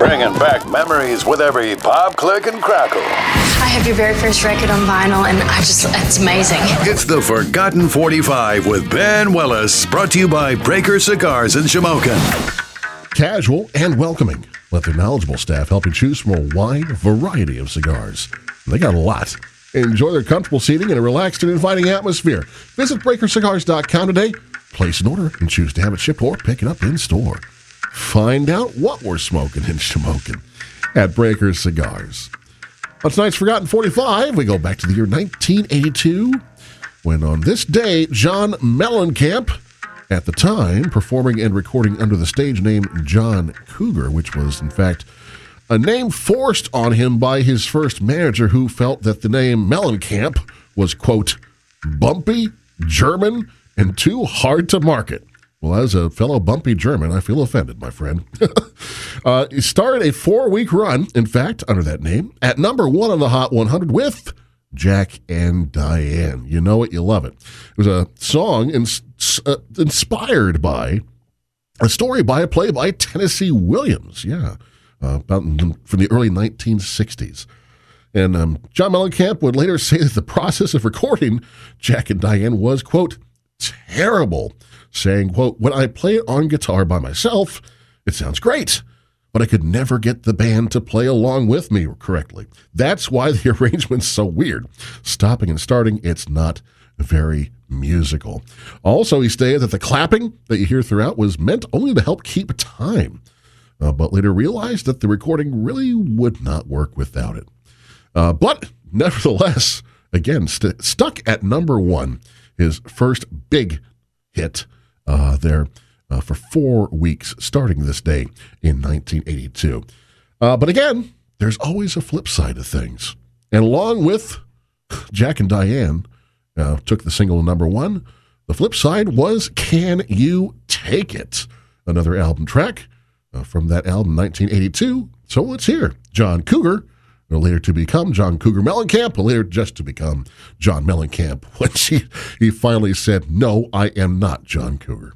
Bringing back memories with every pop, click, and crackle. I have your very first record on vinyl, and I just, it's amazing. It's the Forgotten 45 with Ben Willis, brought to you by Breaker Cigars in Shamokin. Casual and welcoming. Let their knowledgeable staff help you choose from a wide variety of cigars. They got a lot. Enjoy their comfortable seating and a relaxed and inviting atmosphere. Visit BreakerCigars.com today, place an order, and choose to have it shipped or pick it up in store. Find out what we're smoking and Shamokin at Breaker Cigars. On tonight's Forgotten 45, we go back to the year 1982, when on this day, John Mellencamp, at the time performing and recording under the stage name John Cougar, which was, in fact, a name forced on him by his first manager who felt that the name Mellencamp was, quote, bumpy, German, and too hard to market. Well, as a fellow bumpy German, I feel offended, my friend. uh, he started a four week run, in fact, under that name, at number one on the Hot 100 with Jack and Diane. You know it, you love it. It was a song in, uh, inspired by a story by a play by Tennessee Williams. Yeah, uh, about from the early 1960s. And um, John Mellencamp would later say that the process of recording Jack and Diane was, quote, terrible saying, quote, when I play it on guitar by myself, it sounds great, but I could never get the band to play along with me correctly. That's why the arrangement's so weird. Stopping and starting, it's not very musical. Also, he stated that the clapping that you hear throughout was meant only to help keep time, uh, but later realized that the recording really would not work without it. Uh, but nevertheless, again, st- stuck at number one, his first big hit uh, there uh, for four weeks starting this day in 1982. Uh, but again, there's always a flip side of things. And along with Jack and Diane uh, took the single number one, the flip side was Can You Take It? Another album track uh, from that album, 1982. So let's hear John Cougar later to become John Cougar Mellencamp, later just to become John Mellencamp when she, he finally said, No, I am not John Cougar.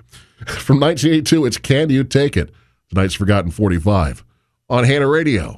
From 1982, it's Can You Take It? Tonight's Forgotten 45 on Hanna Radio.